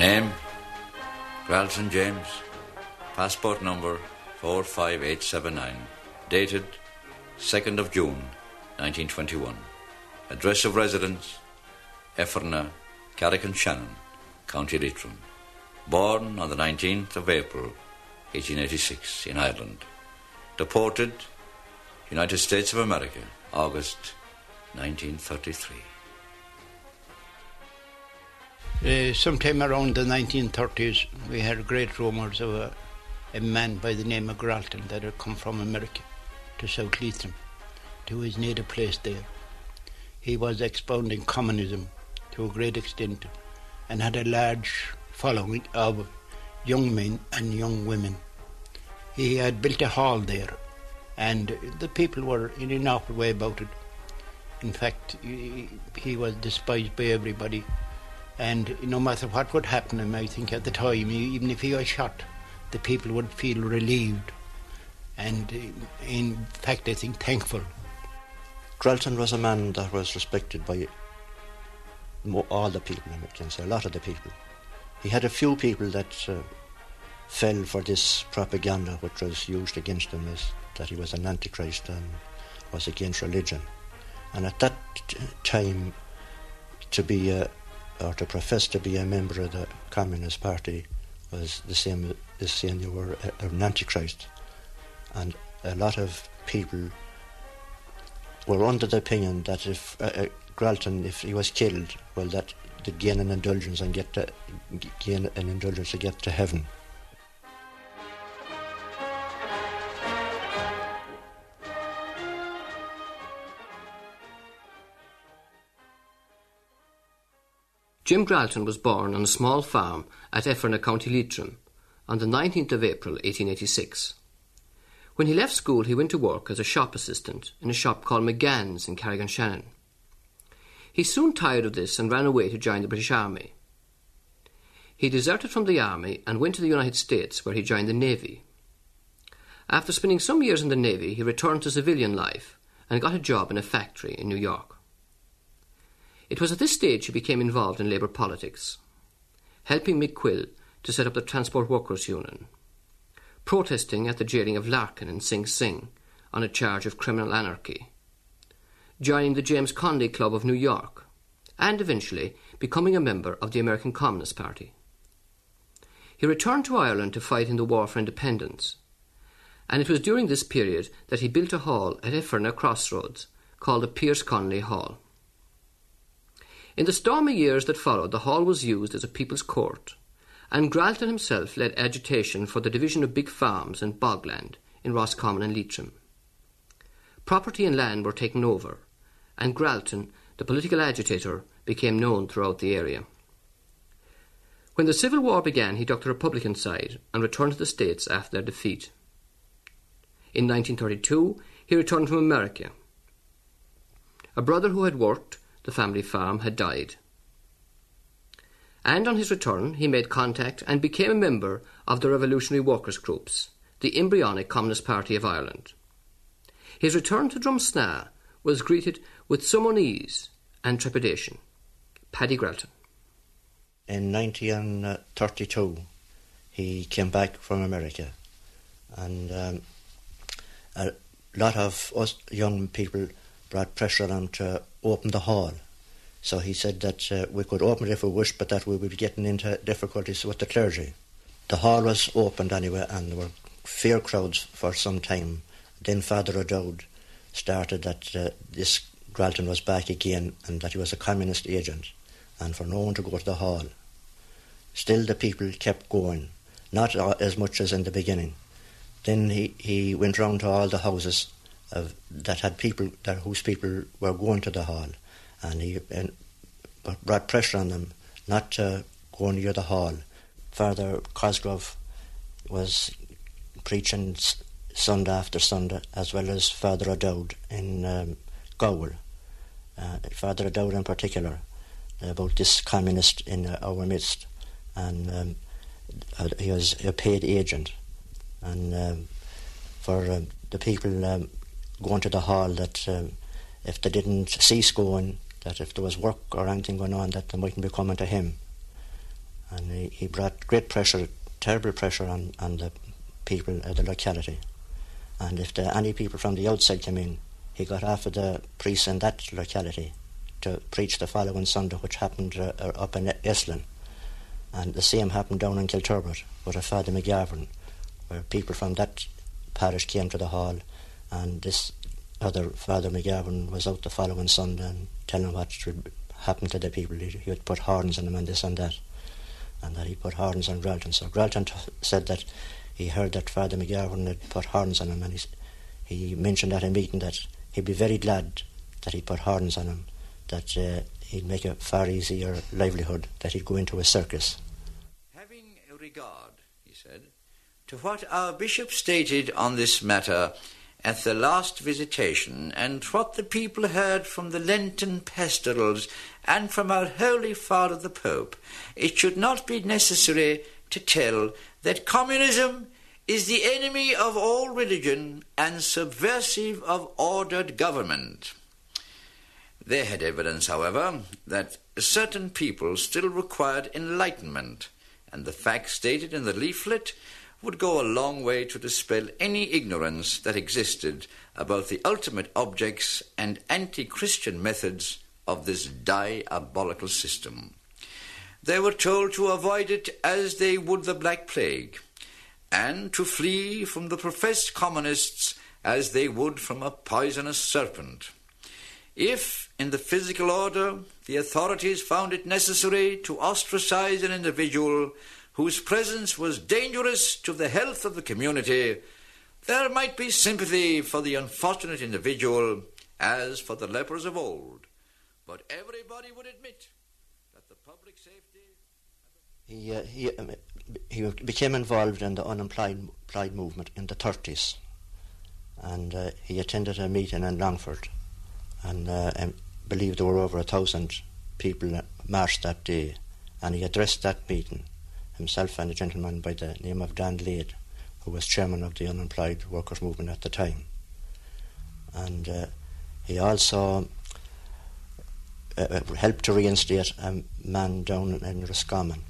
Name Gralton James. Passport number 45879. Dated 2nd of June 1921. Address of residence Efferna, Carrick-on-Shannon, County Leitrim. Born on the 19th of April 1886 in Ireland. Deported United States of America, August 1933. Uh, sometime around the 1930s, we heard great rumours of a, a man by the name of Gralton that had come from America to South Leitrim, to his native place there. He was expounding communism to a great extent and had a large following of young men and young women. He had built a hall there, and the people were in an awful way about it. In fact, he, he was despised by everybody and no matter what would happen him, I think at the time, even if he was shot, the people would feel relieved and, uh, in fact, I think thankful. Gralton was a man that was respected by all the people, I can say, a lot of the people. He had a few people that uh, fell for this propaganda which was used against him as that he was an antichrist and was against religion. And at that time, to be a, or to profess to be a member of the Communist Party was the same as saying you were an antichrist. And a lot of people were under the opinion that if uh, uh, Gralton, if he was killed, well, that they'd gain an indulgence and get to, gain an indulgence to get to heaven. Jim Gralton was born on a small farm at Efferna, County Leitrim, on the 19th of April 1886. When he left school, he went to work as a shop assistant in a shop called McGann's in Carrick-on-Shannon. He soon tired of this and ran away to join the British Army. He deserted from the army and went to the United States, where he joined the Navy. After spending some years in the Navy, he returned to civilian life and got a job in a factory in New York. It was at this stage he became involved in labour politics, helping Mick Quill to set up the Transport Workers Union, protesting at the jailing of Larkin in Sing Sing on a charge of criminal anarchy, joining the James Connolly Club of New York, and eventually becoming a member of the American Communist Party. He returned to Ireland to fight in the War for Independence, and it was during this period that he built a hall at Efferna Crossroads called the Pearse Connolly Hall. In the stormy years that followed, the hall was used as a people's court, and Gralton himself led agitation for the division of big farms and bogland in Roscommon and Leitrim. Property and land were taken over, and Gralton, the political agitator, became known throughout the area. When the Civil War began, he took the Republican side and returned to the States after their defeat. In 1932, he returned from America. A brother who had worked the family farm had died. And on his return, he made contact and became a member of the Revolutionary Workers' Groups, the embryonic Communist Party of Ireland. His return to Drumsna was greeted with some unease and trepidation. Paddy Gralton. In 1932, he came back from America, and um, a lot of us young people brought pressure on to open the hall. So he said that uh, we could open it if we wished, but that we would be getting into difficulties with the clergy. The hall was opened anyway, and there were fair crowds for some time. Then Father O'Dowd started that uh, this Gralton was back again and that he was a communist agent, and for no one to go to the hall. Still, the people kept going, not as much as in the beginning. Then he, he went round to all the houses of, that had people that whose people were going to the hall, and he and brought pressure on them not to go near the hall. Father Cosgrove was preaching Sunday after Sunday, as well as Father O'Dowd in um. Uh, Father O'Dowd in particular, about this communist in uh, our midst, and um, uh, he was a paid agent, and um, for um, the people um, going to the hall that um, if they didn't cease going, that if there was work or anything going on, that they mightn't be coming to him. And he, he brought great pressure, terrible pressure on, on the people of the locality. And if any people from the outside came in, he got half of the priests in that locality to preach the following Sunday, which happened uh, uh, up in Eslin. And the same happened down in Kilturbot with a Father McGavran, where people from that parish came to the hall, and this other Father McGavran was out the following Sunday and telling what should happen to the people. He, would put horns on them and this and that, and that he put horns on Gralton. So Gralton t- said that he heard that Father McGavran had put horns on him, and he, he mentioned at a meeting that he'd be very glad that he put horns on him, that uh, he'd make a far easier livelihood, that he'd go into a circus. Having regard, he said, to what our bishop stated on this matter at the last visitation, and what the people heard from the Lenten pastorals and from our Holy Father the Pope, it should not be necessary to tell that communism is the enemy of all religion and subversive of ordered government. They had evidence, however, that certain people still required enlightenment, and the facts stated in the leaflet would go a long way to dispel any ignorance that existed about the ultimate objects and anti Christian methods of this diabolical system. They were told to avoid it as they would the Black Plague, and to flee from the professed communists as they would from a poisonous serpent. If, in the physical order, the authorities found it necessary to ostracize an individual whose presence was dangerous to the health of the community, there might be sympathy for the unfortunate individual as for the lepers of old. But everybody would admit that the public safety. He, uh, he, um, he became involved in the unemployed employed movement in the 30s. And uh, he attended a meeting in Longford. And uh, I believe there were over a thousand people marched that day. And he addressed that meeting, himself and a gentleman by the name of Dan Lade, who was chairman of the unemployed workers' movement at the time. And uh, he also uh, helped to reinstate a man down in Roscommon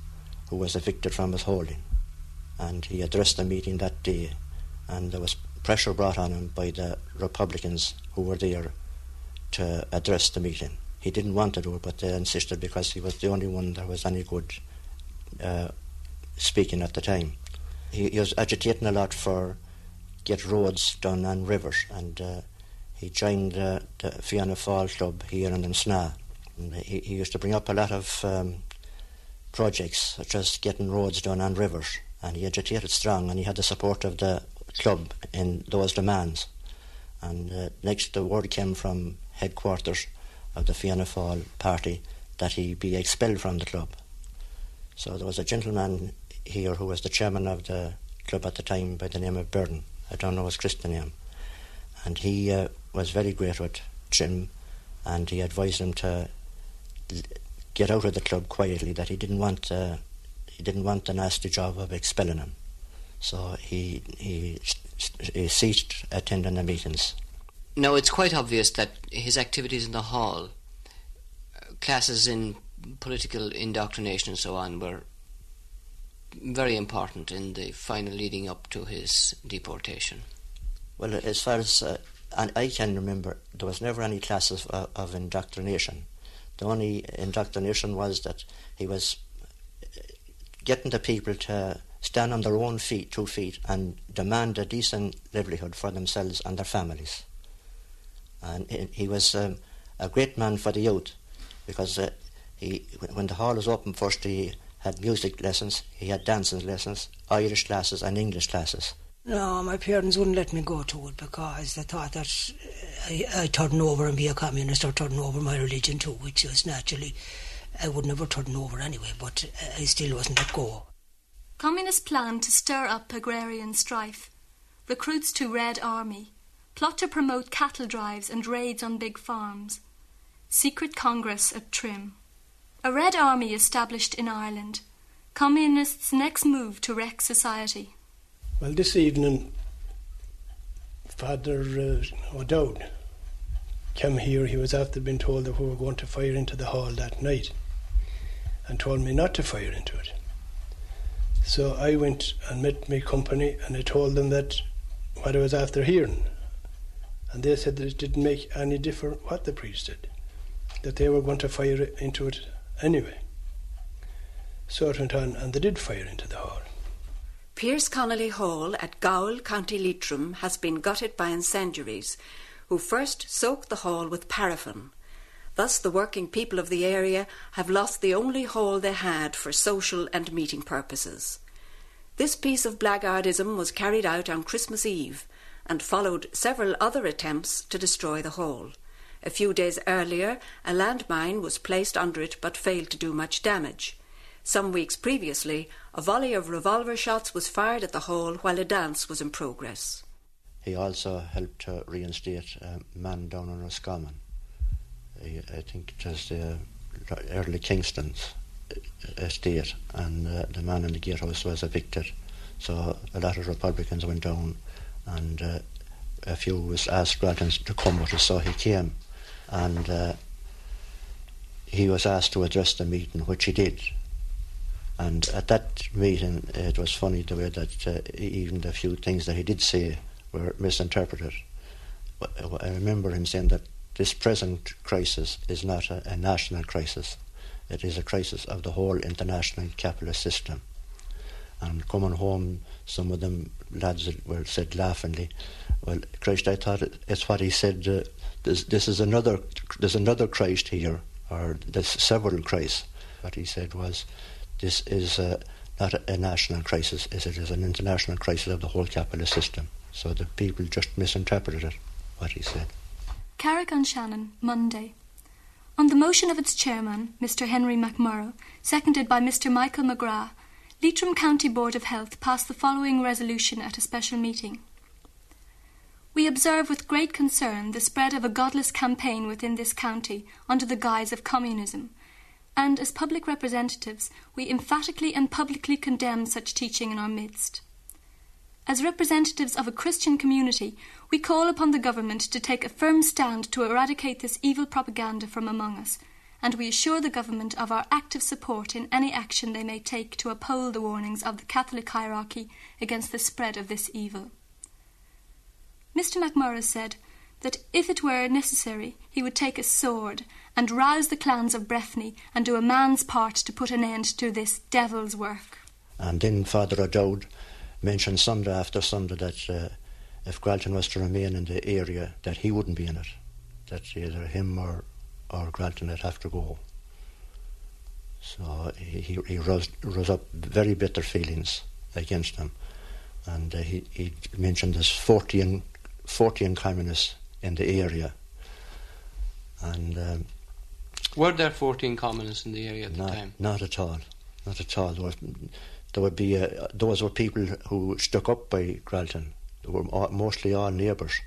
who was evicted from his holding. And he addressed the meeting that day, and there was pressure brought on him by the Republicans who were there to address the meeting. He didn't want to do it, but they insisted because he was the only one that was any good uh, speaking at the time. He, he was agitating a lot for get roads done on rivers, and uh, he joined uh, the Fianna Fáil Club here in Sna. He, he used to bring up a lot of um, projects, such as getting roads done on rivers, and he agitated strong, and he had the support of the club in those demands. And uh, next, the word came from headquarters of the Fianna Fáil party that he be expelled from the club. So there was a gentleman here who was the chairman of the club at the time by the name of Burden. I don't know his Christian name. And he uh, was very great with Jim, and he advised him to get out of the club quietly. That he didn't want uh, he didn't want the nasty job of expelling him. So he he, he ceased attending the meetings. Now, it's quite obvious that his activities in the hall, uh, classes in political indoctrination and so on, were very important in the final leading up to his deportation. Well, as far as uh, I can remember, there was never any classes of, of indoctrination. The only indoctrination was that he was uh, getting the people to stand on their own feet, two feet, and demand a decent livelihood for themselves and their families. And he, he was um, a great man for the youth because uh, he, when the hall was open first, he had music lessons, he had dancing lessons, Irish classes, and English classes. No, my parents wouldn't let me go to it because they thought that uh, I, I'd turn over and be a communist or turn over my religion too, which was naturally, I would never turn over anyway, but I still wasn't let go. Communists plan to stir up agrarian strife, recruits to Red Army, plot to promote cattle drives and raids on big farms, secret congress at Trim. A Red Army established in Ireland, Communists' next move to wreck society. Well, this evening, Father uh, O'Dowd came here. He was after being told that we were going to fire into the hall that night and told me not to fire into it. So I went and met my company and I told them that what I was after hearing. And they said that it didn't make any difference what the priest did, that they were going to fire into it anyway. So it went on, and they did fire into the hall. Pearse Connolly Hall at Gowel, County Leitrim, has been gutted by incendiaries, who first soaked the hall with paraffin. Thus, the working people of the area have lost the only hall they had for social and meeting purposes. This piece of blackguardism was carried out on Christmas Eve and followed several other attempts to destroy the hall. A few days earlier, a landmine was placed under it but failed to do much damage. Some weeks previously, a volley of revolver shots was fired at the hall while a dance was in progress. He also helped to reinstate a man down in Roscommon. I, think it was the early Kingston's estate, and uh, the man in the gatehouse was evicted. So a lot of Republicans went down, and uh, a few was asked Gralton to come with us, so he came. And uh, he was asked to address the meeting, which he did. And at that meeting, it was funny the way that uh, even the few things that he did say were misinterpreted. I remember him saying that this present crisis is not a, a national crisis, it is a crisis of the whole international capitalist system. And coming home, some of them lads were said laughingly, "Well, Christ, I thought it, it's what he said. Uh, this, this is another. There's another Christ here, or there's several Christs." What he said was, "This is uh, not a, a, national crisis; it is an international crisis of the whole capitalist system." So the people just misinterpreted it, what he said. Carrick-on-Shannon, Monday. On the motion of its chairman, Mr. Henry McMurrough, seconded by Mr. Michael McGrath, Leitrim County Board of Health passed the following resolution at a special meeting. We observe with great concern the spread of a godless campaign within this county under the guise of communism, and as public representatives, we emphatically and publicly condemn such teaching in our midst. As representatives of a Christian community, we call upon the government to take a firm stand to eradicate this evil propaganda from among us, and we assure the government of our active support in any action they may take to uphold the warnings of the Catholic hierarchy against the spread of this evil. Mr. McMurrough said that if it were necessary, he would take a sword and rouse the clans of Breffni and do a man's part to put an end to this devil's work. And then Father O'Dowd mentioned Sunday after Sunday that uh, if Gralton was to remain in the area, that he wouldn't be in it. That either him or, or Gralton would have to go. So he, he, he rose, rose up very bitter feelings against him. And uh, he, he mentioned there's 14, 14 communists in the area. And um, were there 14 communists in the area at not, the time? Not at all. Not at all. There, was, there would be uh, those were people who stuck up by Gralton. They were all, mostly all neighbours,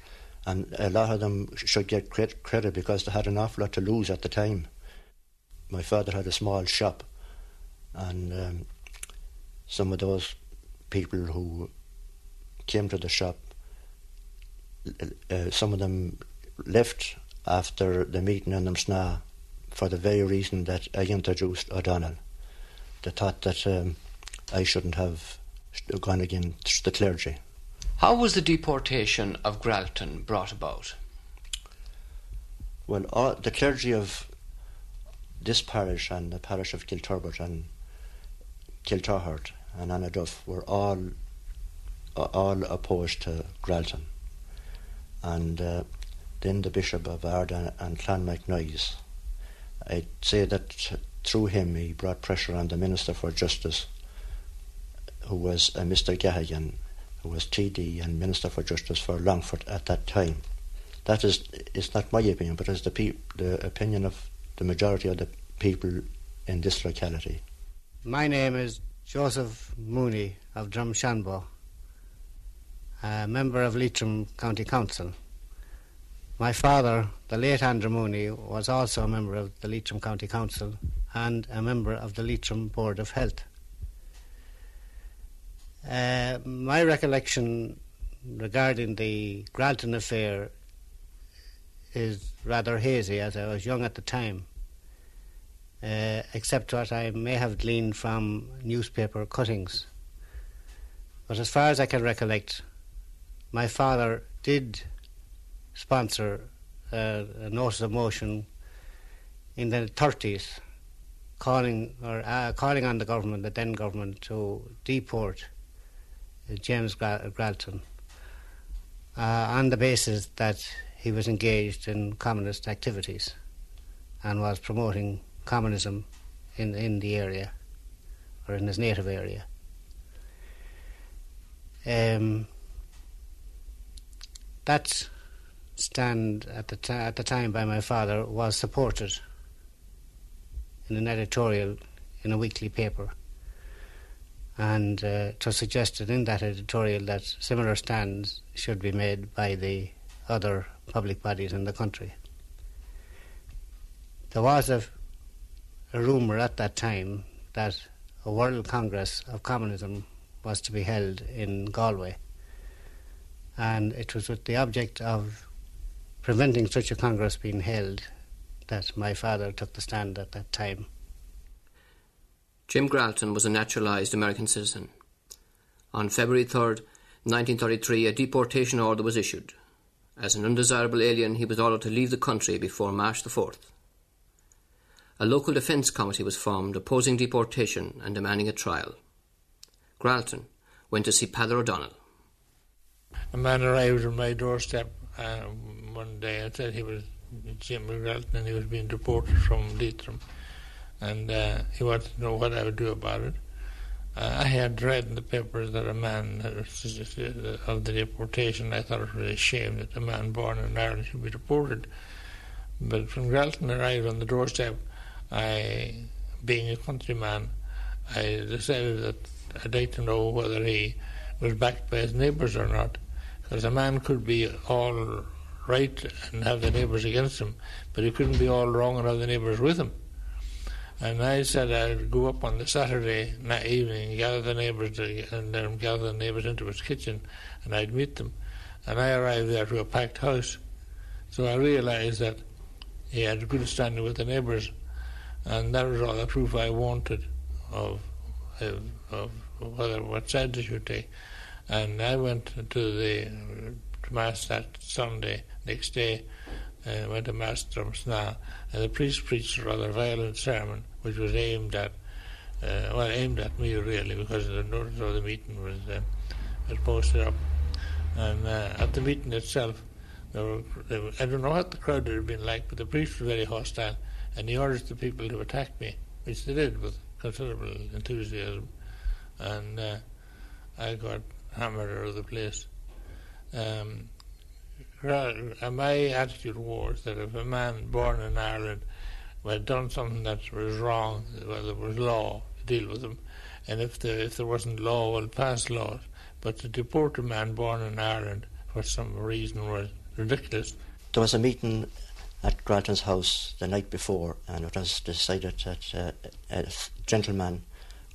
and a lot of them should get credit because they had an awful lot to lose at the time. My father had a small shop, and um, some of those people who came to the shop, uh, some of them left after the meeting in Sna for the very reason that I introduced O'Donnell. They thought that um, I shouldn't have gone against the clergy. How was the deportation of Gralton brought about? Well, all, the clergy of this parish and the parish of Kilturbert and Kiltoghert and Annaduff were all all opposed to Gralton. And uh, then the Bishop of Ardagh and Clonmacnoise. I'd say that through him, he brought pressure on the Minister for Justice, who was uh, Mr. Geoghegan, who was TD and Minister for Justice for Longford at that time. That is, is not my opinion, but is the, the opinion of the majority of the people in this locality. My name is Joseph Mooney of Drumshanbo, a member of Leitrim County Council. My father, the late Andrew Mooney, was also a member of the Leitrim County Council and a member of the Leitrim Board of Health. Uh, my recollection regarding the Gralton affair is rather hazy as I was young at the time, uh, except what I may have gleaned from newspaper cuttings. But as far as I can recollect, my father did sponsor uh, a notice of motion in the 30s calling or uh, calling on the government, the then government, to deport uh, James Gra- Gralton uh, on the basis that he was engaged in communist activities and was promoting communism in in the area or in his native area. Um, that stand at the, at the time by my father was supported in an editorial in a weekly paper. And uh, it was suggested in that editorial that similar stands should be made by the other public bodies in the country. There was a, a rumour at that time that a World Congress of Communism was to be held in Galway. And it was with the object of preventing such a Congress being held that my father took the stand at that time. Jim Gralton was a naturalised American citizen. On February 3rd, 1933, a deportation order was issued. As an undesirable alien, he was ordered to leave the country before March the 4th. A local defence committee was formed opposing deportation and demanding a trial. Gralton went to see Peadar O'Donnell. A man arrived on my doorstep um, one day and said he was Jim Gralton and he was being deported from Leitrim and uh, he wanted to know what I would do about it. Uh, I had read in the papers that a man uh, of the deportation, I thought it was a shame that a man born in Ireland should be deported. But when Gralton arrived on the doorstep, I, being a countryman, I decided that I'd like to know whether he was backed by his neighbours or not. Because a man could be all right and have the neighbours against him, but he couldn't be all wrong and have the neighbours with him. And I said I'd go up on the Saturday night evening, gather the neighbours, and gather the neighbours into his kitchen, and I'd meet them. And I arrived there to a packed house. So I realised that he had good standing with the neighbours, and that was all the proof I wanted of, of, of whether what side should take. And I went to the to mass that Sunday next day, and went to mass Drumsna, and the priest preached a rather violent sermon, which was aimed at uh, well aimed at me really because the notice of the meeting was uh, was posted up, and uh, at the meeting itself. Were, were, I don't know what the crowd had been like, but the priest was very hostile, and he ordered the people to attack me, which they did with considerable enthusiasm, and uh, I got hammered out of the place. Um, my attitude was that if a man born in Ireland had done something that was wrong, well, there was law to deal with him, and if there, if there wasn't law, well, pass laws. But to deport a man born in Ireland for some reason was ridiculous. There was a meeting at Gralton's house the night before, and it was decided that uh, a gentleman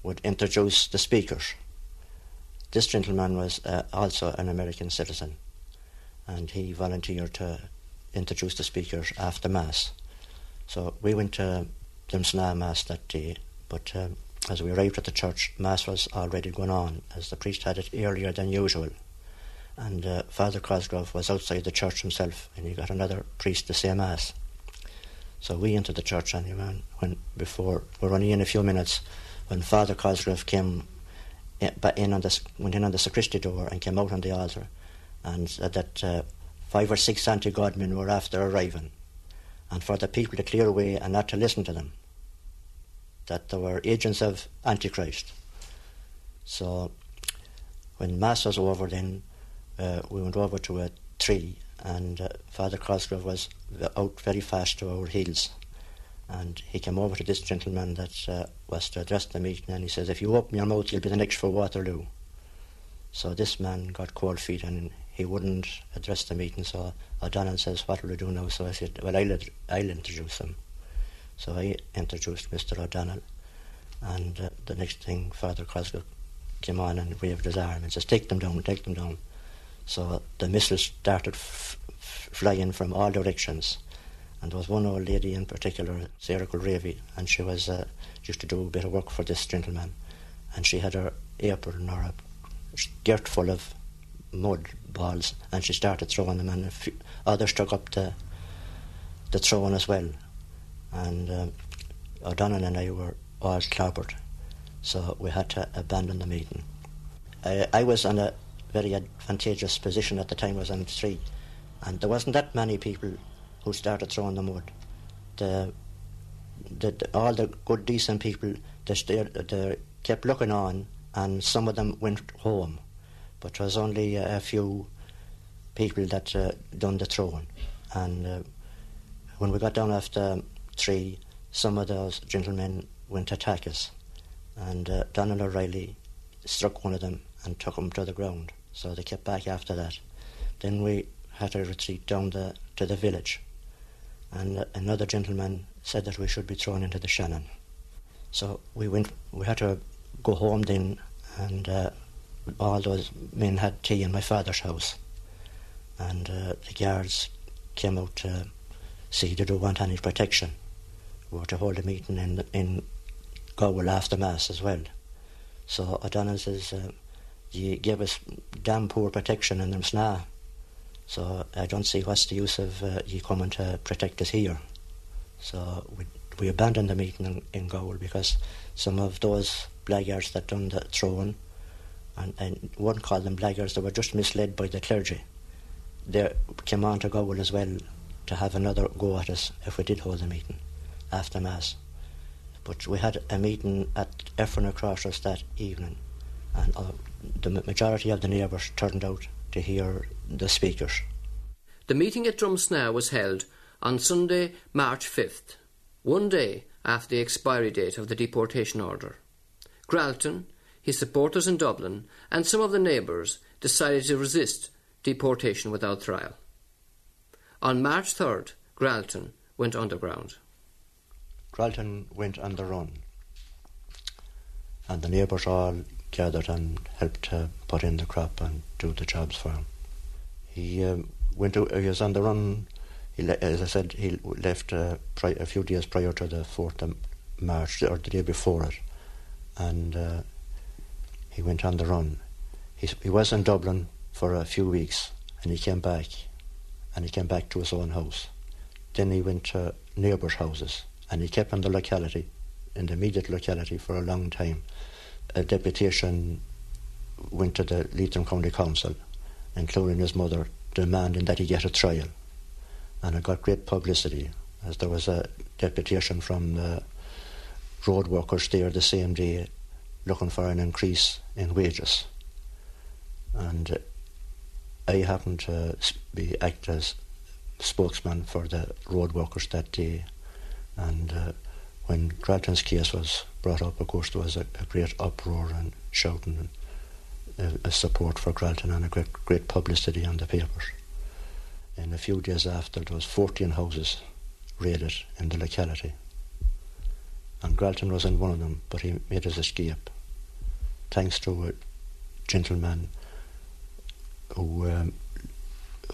would introduce the speakers. This gentleman was uh, also an American citizen, and he volunteered to introduce the speakers after Mass. So we went to Drumsna Mass that day, but um, as we arrived at the church, Mass was already going on, as the priest had it earlier than usual. And uh, Father Cosgrove was outside the church himself, and he got another priest to say Mass. So we entered the church anyway, when before we were only in a few minutes when Father Cosgrove came in on the, went in on the sacristy door and came out on the altar and said that uh, five or six anti Godmen were after arriving and for the people to clear away and not to listen to them. that they were agents of Antichrist. So when Mass was over, then uh, we went over to a tree, and uh, Father Cosgrove was out very fast to our heels. And he came over to this gentleman that uh, was to address the meeting, and he says, If you open your mouth, you'll be the next for Waterloo. So this man got cold feet and he wouldn't address the meeting. So O'Donnell says, What will we do now? So I said, Well, I'll, I'll introduce him. So I introduced Mr. O'Donnell. And uh, the next thing, Father Cosgrove came on and waved his arm and says, Take them down, take them down. So the missiles started f- f- flying from all directions. And there was one old lady in particular, Sarah Gulravy, and she was uh, used to do a bit of work for this gentleman. And she had her apron or a skirt full of mud balls, and she started throwing them, and a few others took up the the throwing as well. And um, O'Donnell and I were all clobbered, so we had to abandon the meeting. I, I was in a very advantageous position at the time. I was on three, and there wasn't that many people who started throwing the mud. The, the, the all the good, decent people, they, they kept looking on, and some of them went home, but there was only a, few people that uh, done the throwing. And uh, when we got down after three, some of those gentlemen went to attack us, and uh, Donald O'Reilly struck one of them and took him to the ground. So they kept back after that. Then we had to retreat down the, to the village, and another gentleman said that we should be thrown into the Shannon. So we went. We had to go home then, and uh, all those men had tea in my father's house, and uh, the guards came out to see did we want any protection. We were to hold a meeting in in Gowel after mass as well. So O'Donnell says, uh, "You gave us damn poor protection in them sna." So I don't see what's the use of uh, you coming to protect us here. So we we abandoned the meeting in, in because some of those blackguards that done the throwing, and, and one called them blackguards, they were just misled by the clergy. They came on to Gowel as well to have another go at us if we did hold a meeting after Mass. But we had a meeting at Efferna Crossers that evening, and uh, the majority of the neighbours turned out to hear the speakers. The meeting at Drumsna was held on Sunday, March 5th, one day after the expiry date of the deportation order. Gralton, his supporters in Dublin, and some of the neighbours decided to resist deportation without trial. On March 3rd, Gralton went underground. Gralton went on the run, and the neighbours all gathered and helped to put in the crop and do the jobs for him. He um, went. To, he was on the run. He, as I said, he left uh, pri- a few days prior to the fourth of March, or the day before it, and uh, he went on the run. He, he was in Dublin for a few weeks, and he came back, and he came back to his own house. Then he went to neighbours' houses, and he kept in the locality, in the immediate locality, for a long time. A deputation went to the Leitrim County Council, including his mother, demanding that he get a trial. And it got great publicity, as there was a deputation from the road workers there the same day looking for an increase in wages. And I happened to be act as spokesman for the road workers that day. And uh, when Gralton's case was brought up, of course, there was a, a great uproar and shouting and uh, a support for Gralton and a great, great publicity on the papers. And a few days after, there was 14 houses raided in the locality. And Gralton was in one of them, but he made his escape thanks to a gentleman who um,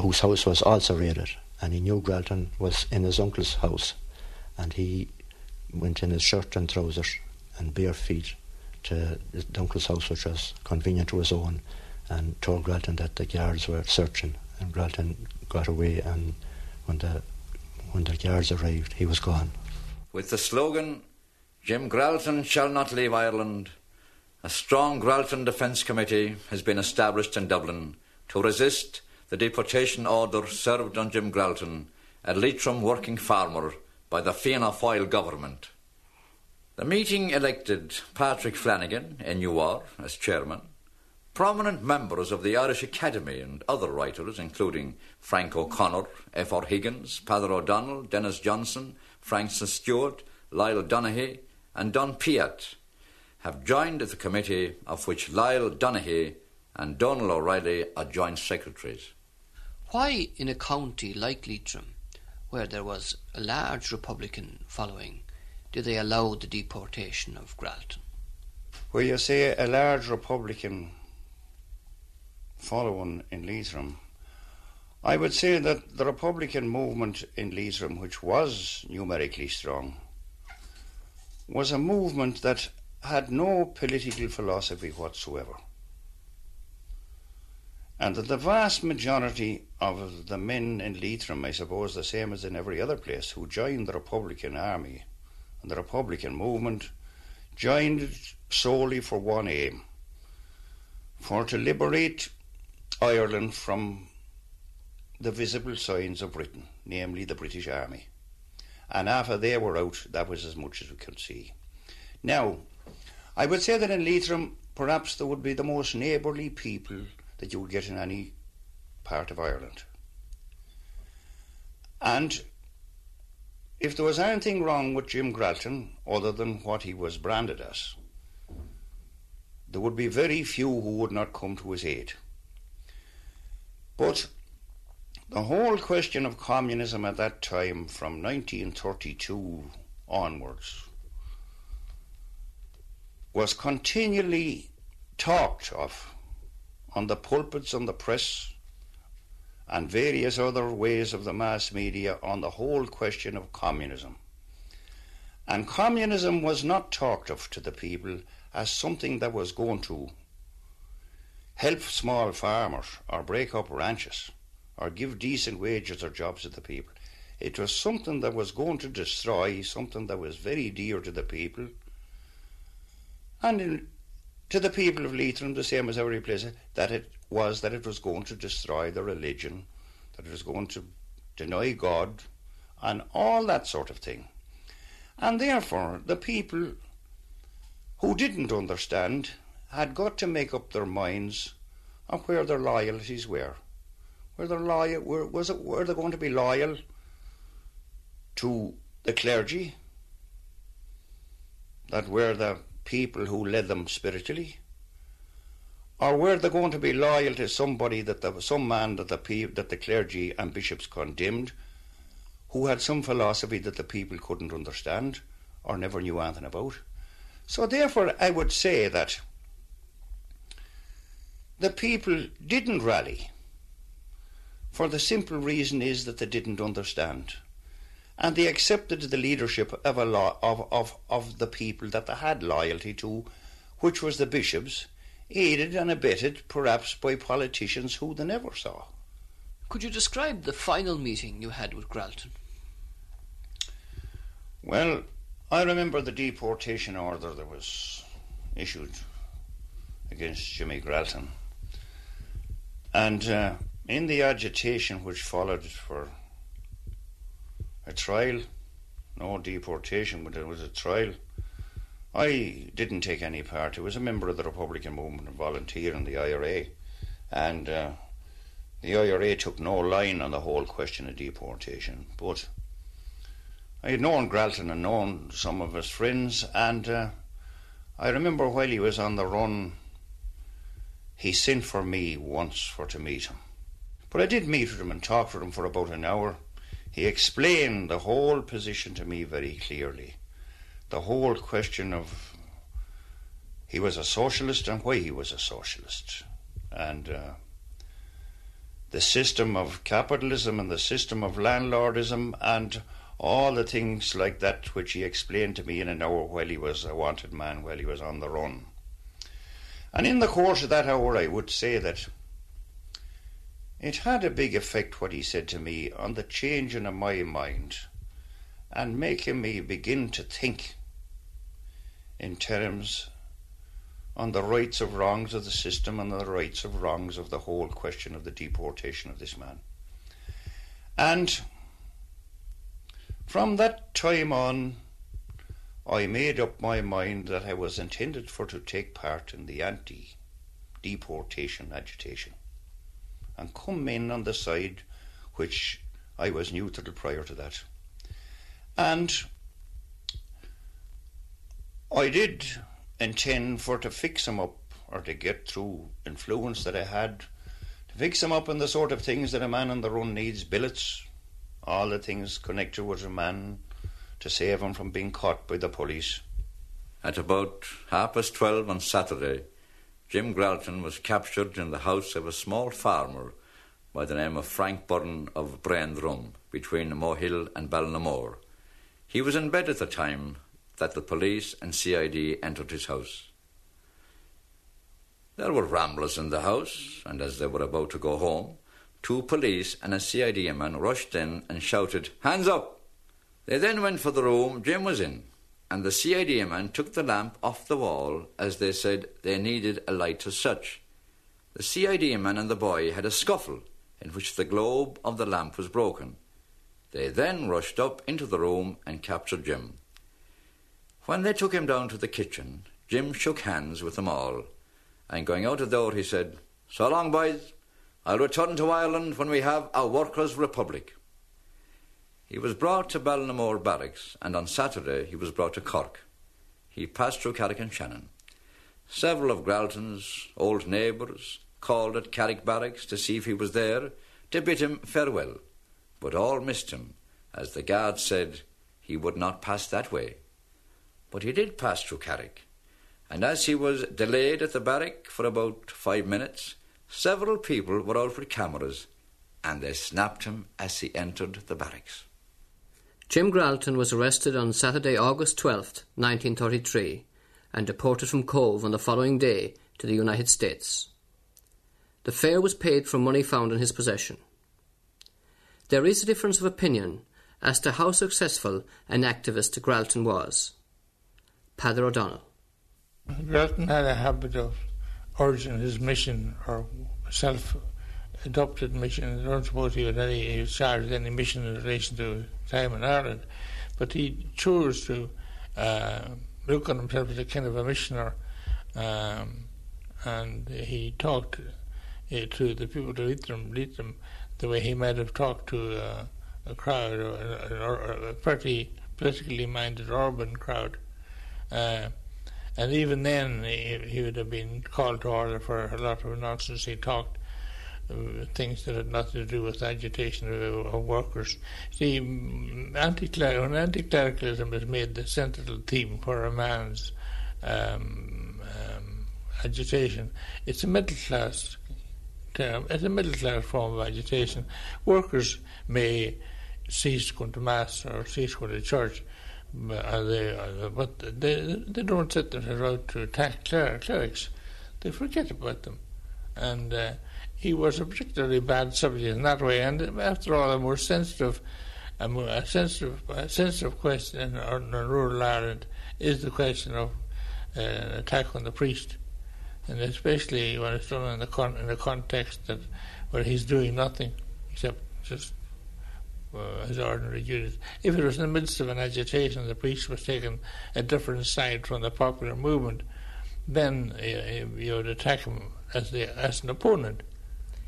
whose house was also raided, and he knew Gralton was in his uncle's house, and he went in his shirt and trousers and bare feet to his uncle's house, which was convenient to his own, and told Gralton that the guards were searching, and Gralton got away, and when the when the guards arrived, he was gone. With the slogan, Jim Gralton shall not leave Ireland, a strong Gralton Defence Committee has been established in Dublin to resist the deportation order served on Jim Gralton, a Leitrim working farmer, by the Fianna Fáil government. The meeting elected Patrick Flanagan, NUR, as chairman, prominent members of the Irish Academy and other writers, including Frank O'Connor, F.R. Higgins, Peadar O'Donnell, Denis Johnston, Francis Stuart, Lyle Donaghy, and Donn Piatt, have joined the committee of which Lyle Donaghy and Donald O'Reilly are joint secretaries. Why, in a county like Leitrim, where there was a large Republican following, did they allow the deportation of Gralton? Where you say a large Republican following in Leitrim, I would say that the Republican movement in Leitrim, which was numerically strong, was a movement that had no political philosophy whatsoever. And that the vast majority of the men in Leitrim, I suppose the same as in every other place, who joined the Republican Army and the Republican movement, joined solely for one aim for to liberate Ireland from the visible signs of Britain, namely the British Army. And after they were out, that was as much as we could see. Now, I would say that in Leitrim, perhaps there would be the most neighbourly people that you would get in any part of Ireland. And if there was anything wrong with Jim Gralton, other than what he was branded as, there would be very few who would not come to his aid. But the whole question of communism at that time, from 1932 onwards, was continually talked of on the pulpits and the press and various other ways of the mass media on the whole question of communism. And communism was not talked of to the people as something that was going to help small farmers or break up ranches or give decent wages or jobs to the people. It was something that was going to destroy something that was very dear to the people and in, to the people of Leitrim, the same as every place, that it was that it was going to destroy the religion, that it was going to deny God, and all that sort of thing. And therefore, the people who didn't understand had got to make up their minds on where their loyalties were. Were they loyal? Were, was it? Were they going to be loyal to the clergy? That were the people who led them spiritually, or were they going to be loyal to somebody that the, some man that the that the clergy and bishops condemned, who had some philosophy that the people couldn't understand or never knew anything about? So therefore, I would say that the people didn't rally for the simple reason is that they didn't understand. And they accepted the leadership of, a lo- of, of, of the people that they had loyalty to, which was the bishops, aided and abetted perhaps by politicians who they never saw. Could you describe the final meeting you had with Gralton? Well, I remember the deportation order that was issued against Jimmy Gralton. And uh, in the agitation which followed for a trial, no deportation, but it was a trial, I didn't take any part. I was a member of the Republican movement and volunteer in the IRA. And uh, the IRA took no line on the whole question of deportation. But I had known Gralton and known some of his friends, and uh, I remember while he was on the run, he sent for me once for to meet him. But I did meet with him and talk with him for about an hour. He explained the whole position to me very clearly. The whole question of he was a socialist and why he was a socialist. And uh, the system of capitalism and the system of landlordism and all the things like that which he explained to me in an hour while he was a wanted man, while he was on the run. And in the course of that hour, I would say that it had a big effect what he said to me on the changing of my mind and making me begin to think in terms on the rights of wrongs of the system and the rights of wrongs of the whole question of the deportation of this man. And from that time on, I made up my mind that I was intended for to take part in the anti deportation agitation and come in on the side which I was neutral prior to that. And I did intend for to fix him up or to get through influence that I had to fix him up in the sort of things that a man on the run needs billets, all the things connected with a man to save him from being caught by the police. At about half past twelve on Saturday, Jim Gralton was captured in the house of a small farmer by the name of Frank Byrne of Braindrum, between Mohill and Ballinamore. He was in bed at the time that the police and CID entered his house. There were ramblers in the house, and as they were about to go home, two police and a CID man rushed in and shouted, Hands up! They then went for the room Jim was in, and the CID man took the lamp off the wall as they said they needed a light as such. The CID man and the boy had a scuffle in which the globe of the lamp was broken. They then rushed up into the room and captured Jim. When they took him down to the kitchen, Jim shook hands with them all, and going out of the door he said, So long, boys. I'll return to Ireland when we have a workers' republic. He was brought to Ballinamore Barracks, and on Saturday he was brought to Cork. He passed through Carrick-on-Shannon. Several of Gralton's old neighbours called at Carrick Barracks to see if he was there, to bid him farewell, but all missed him, as the guard said he would not pass that way. But he did pass through Carrick, and as he was delayed at the barrack for about five minutes, several people were out with cameras, and they snapped him as he entered the barracks. Jim Gralton was arrested on Saturday, August 12th, 1933, and deported from Cobh on the following day to the United States. The fare was paid from money found in his possession. There is a difference of opinion as to how successful an activist Gralton was. Peadar O'Donnell. Gralton had a habit of urging his mission or self adopted mission. I don't suppose he had any he was charged with any mission in relation to time in Ireland, but he chose to uh, look on himself as a kind of a missioner, um, and he talked uh, to the people to lead them, lead them the way he might have talked to uh, a crowd or, or, or, a pretty politically minded urban crowd. Uh, and even then, he, he, would have been called to order for a lot of nonsense. He talked things that had nothing to do with agitation of, of workers. See, anti-cler- when anti-clericalism is made the central theme for a man's um, um, agitation, it's a middle class term. It's a middle class form of agitation. Workers may cease going to mass or cease going to church, but they, but they, they don't set themselves out to attack cler- clerics. They forget about them. And uh, he was a particularly bad subject in that way. And after all, a more sensitive, a more sensitive, a sensitive question in, in rural Ireland is the question of uh, an attack on the priest, and especially when it's done in the con- in context that where he's doing nothing except just uh, his ordinary duties. If it was in the midst of an agitation, the priest was taking a different side from the popular movement, then uh, you would attack him as the as an opponent,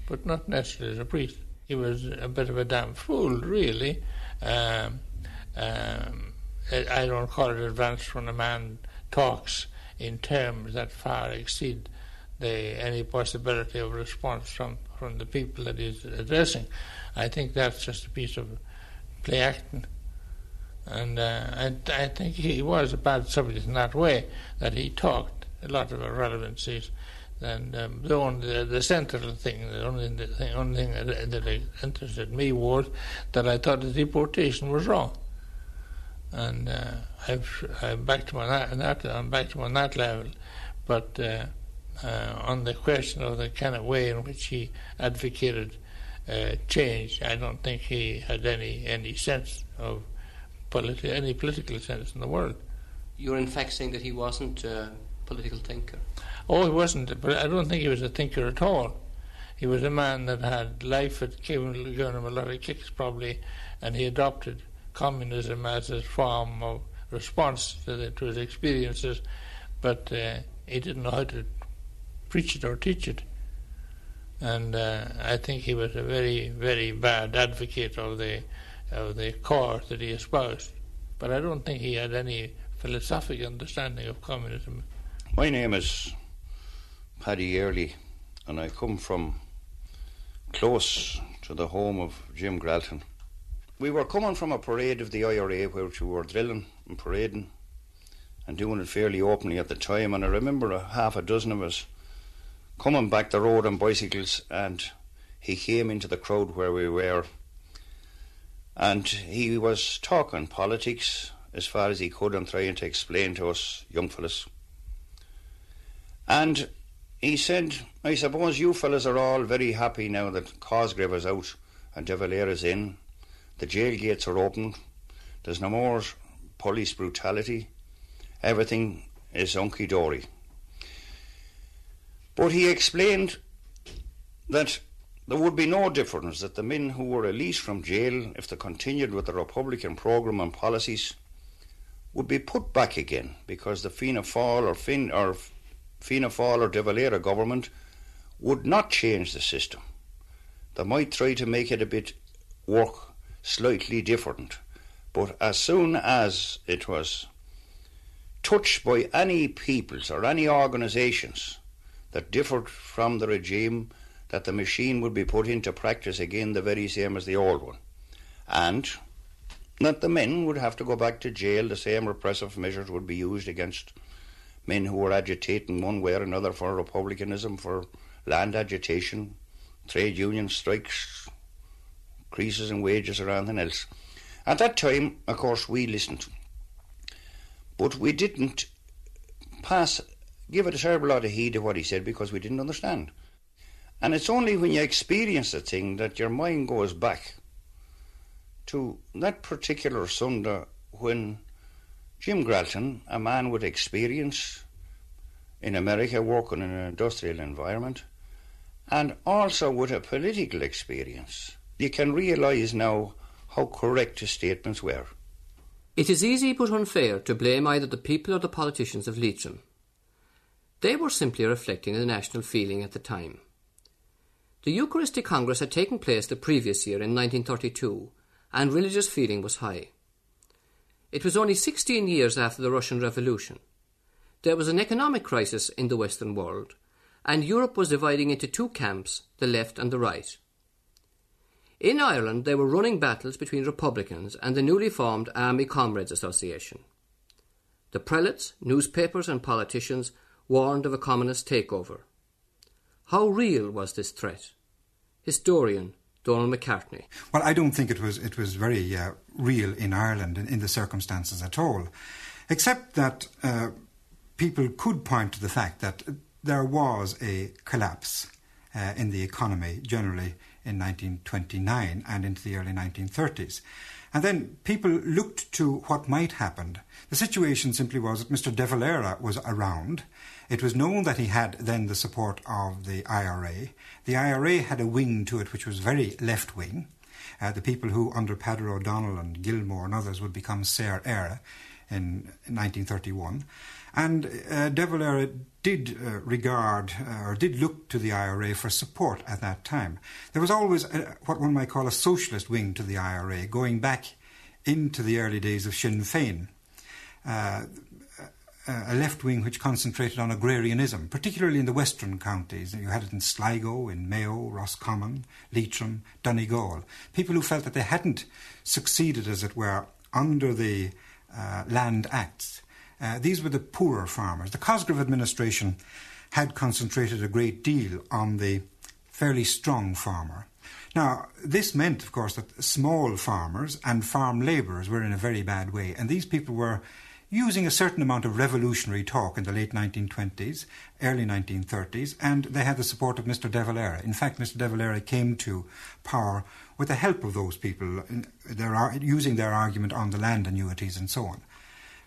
but not necessarily as a priest. He was a bit of a damn fool, really. Um, um, I don't call it advanced when a man talks in terms that far exceed the, any possibility of response from, from the people that he's addressing. I think that's just a piece of play acting. And uh, I, I think he was a bad subject in that way, that he talked a lot of irrelevancies. And um, the, only, the, the central thing, the only the only thing that, that interested me was that I thought the deportation was wrong. And uh, I've, I'm back to on that, I'm back to on that level. But uh, uh, on the question of the kind of way in which he advocated uh, change. I don't think he had any any sense of politi- any political sense in the world. You're in fact saying that he wasn't a political thinker. Oh, he wasn't, but I don't think he was a thinker at all. He was a man that had life had given, given him a lot of kicks, probably, and he adopted communism as his form of response to, the, to his experiences, but uh, he didn't know how to preach it or teach it. And uh, I think he was a very, very bad advocate of the of the cause that he espoused. But I don't think he had any philosophic understanding of communism. My name is Paddy Early, and I come from close to the home of Jim Gralton. We were coming from a parade of the IRA where we were drilling and parading and doing it fairly openly at the time. And I remember a half a dozen of us coming back the road on bicycles, and he came into the crowd where we were. And he was talking politics as far as he could and trying to explain to us young fellas. And he said, I suppose you fellas are all very happy now that Cosgrave is out and De Valera is in. The jail gates are open. There's no more police brutality. Everything is hunky dory. But he explained that there would be no difference that the men who were released from jail, if they continued with the Republican programme and policies, would be put back again because the Fianna Fáil or, fin- or Fianna Fáil or De Valera government would not change the system. They might try to make it a bit work slightly different, but as soon as it was touched by any peoples or any organisations that differed from the regime, that the machine would be put into practice again the very same as the old one. And that the men would have to go back to jail, the same repressive measures would be used against men who were agitating one way or another for republicanism, for land agitation, trade union strikes, increases in wages or anything else. At that time, of course, we listened. But we didn't pass, give it a terrible lot of heed to what he said because we didn't understand. And it's only when you experience a thing that your mind goes back to that particular Sunday when Jim Gralton, a man with experience in America working in an industrial environment, and also with a political experience, you can realise now how correct his statements were. It is easy but unfair to blame either the people or the politicians of Leitrim. They were simply reflecting the national feeling at the time. The Eucharistic Congress had taken place the previous year in 1932, and religious feeling was high. It was only 16 years after the Russian Revolution. There was an economic crisis in the Western world, and Europe was dividing into two camps, the left and the right. In Ireland, there were running battles between Republicans and the newly formed Army Comrades Association. The prelates, newspapers, and politicians warned of a communist takeover. How real was this threat? Historian Donal McCartney. Well, I don't think it was it was very uh, real in Ireland in, in, the circumstances at all, except that uh, people could point to the fact that there was a collapse uh, in the economy generally in 1929 and into the early 1930s. And then people looked to what might happen. The situation simply was that Mr. De Valera was around. It was known that he had then the support of the IRA. The IRA had a wing to it which was very left wing. Uh, the people who, under Peadar O'Donnell and Gilmore and others, would become Saor Éire in 1931. And uh, De Valera did uh, regard uh, or did look to the IRA for support at that time. There was always a, what one might call a socialist wing to the IRA, going back into the early days of Sinn Féin. A left wing which concentrated on agrarianism, particularly in the western counties. You had it in Sligo, in Mayo, Roscommon, Leitrim, Donegal. People who felt that they hadn't succeeded, as it were, under the uh, Land Acts uh, these were the poorer farmers. The Cosgrave administration had concentrated a great deal on the fairly strong farmer. Now, this meant, of course, that small farmers and farm labourers were in a very bad way, and these people were using a certain amount of revolutionary talk in the late 1920s, early 1930s, and they had the support of Mr. De Valera. In fact, Mr. De Valera came to power with the help of those people, their, using their argument on the land annuities and so on.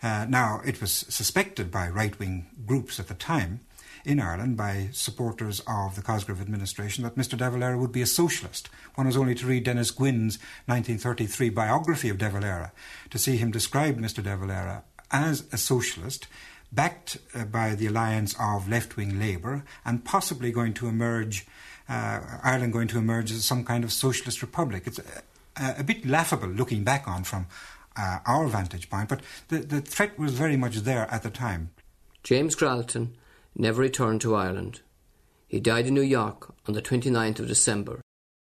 Uh, now, it was suspected by right wing groups at the time in Ireland by supporters of the Cosgrave administration that Mr. De Valera would be a socialist. One was only to read Denis Gwynn's 1933 biography of De Valera to see him describe Mr. De Valera as a socialist, backed uh, by the alliance of left wing Labour, and possibly going to emerge, uh, Ireland going to emerge as some kind of socialist republic. It's a, a bit laughable looking back on from uh, our vantage point, but the, the threat was very much there at the time. James Gralton never returned to Ireland. He died in New York on the 29th of December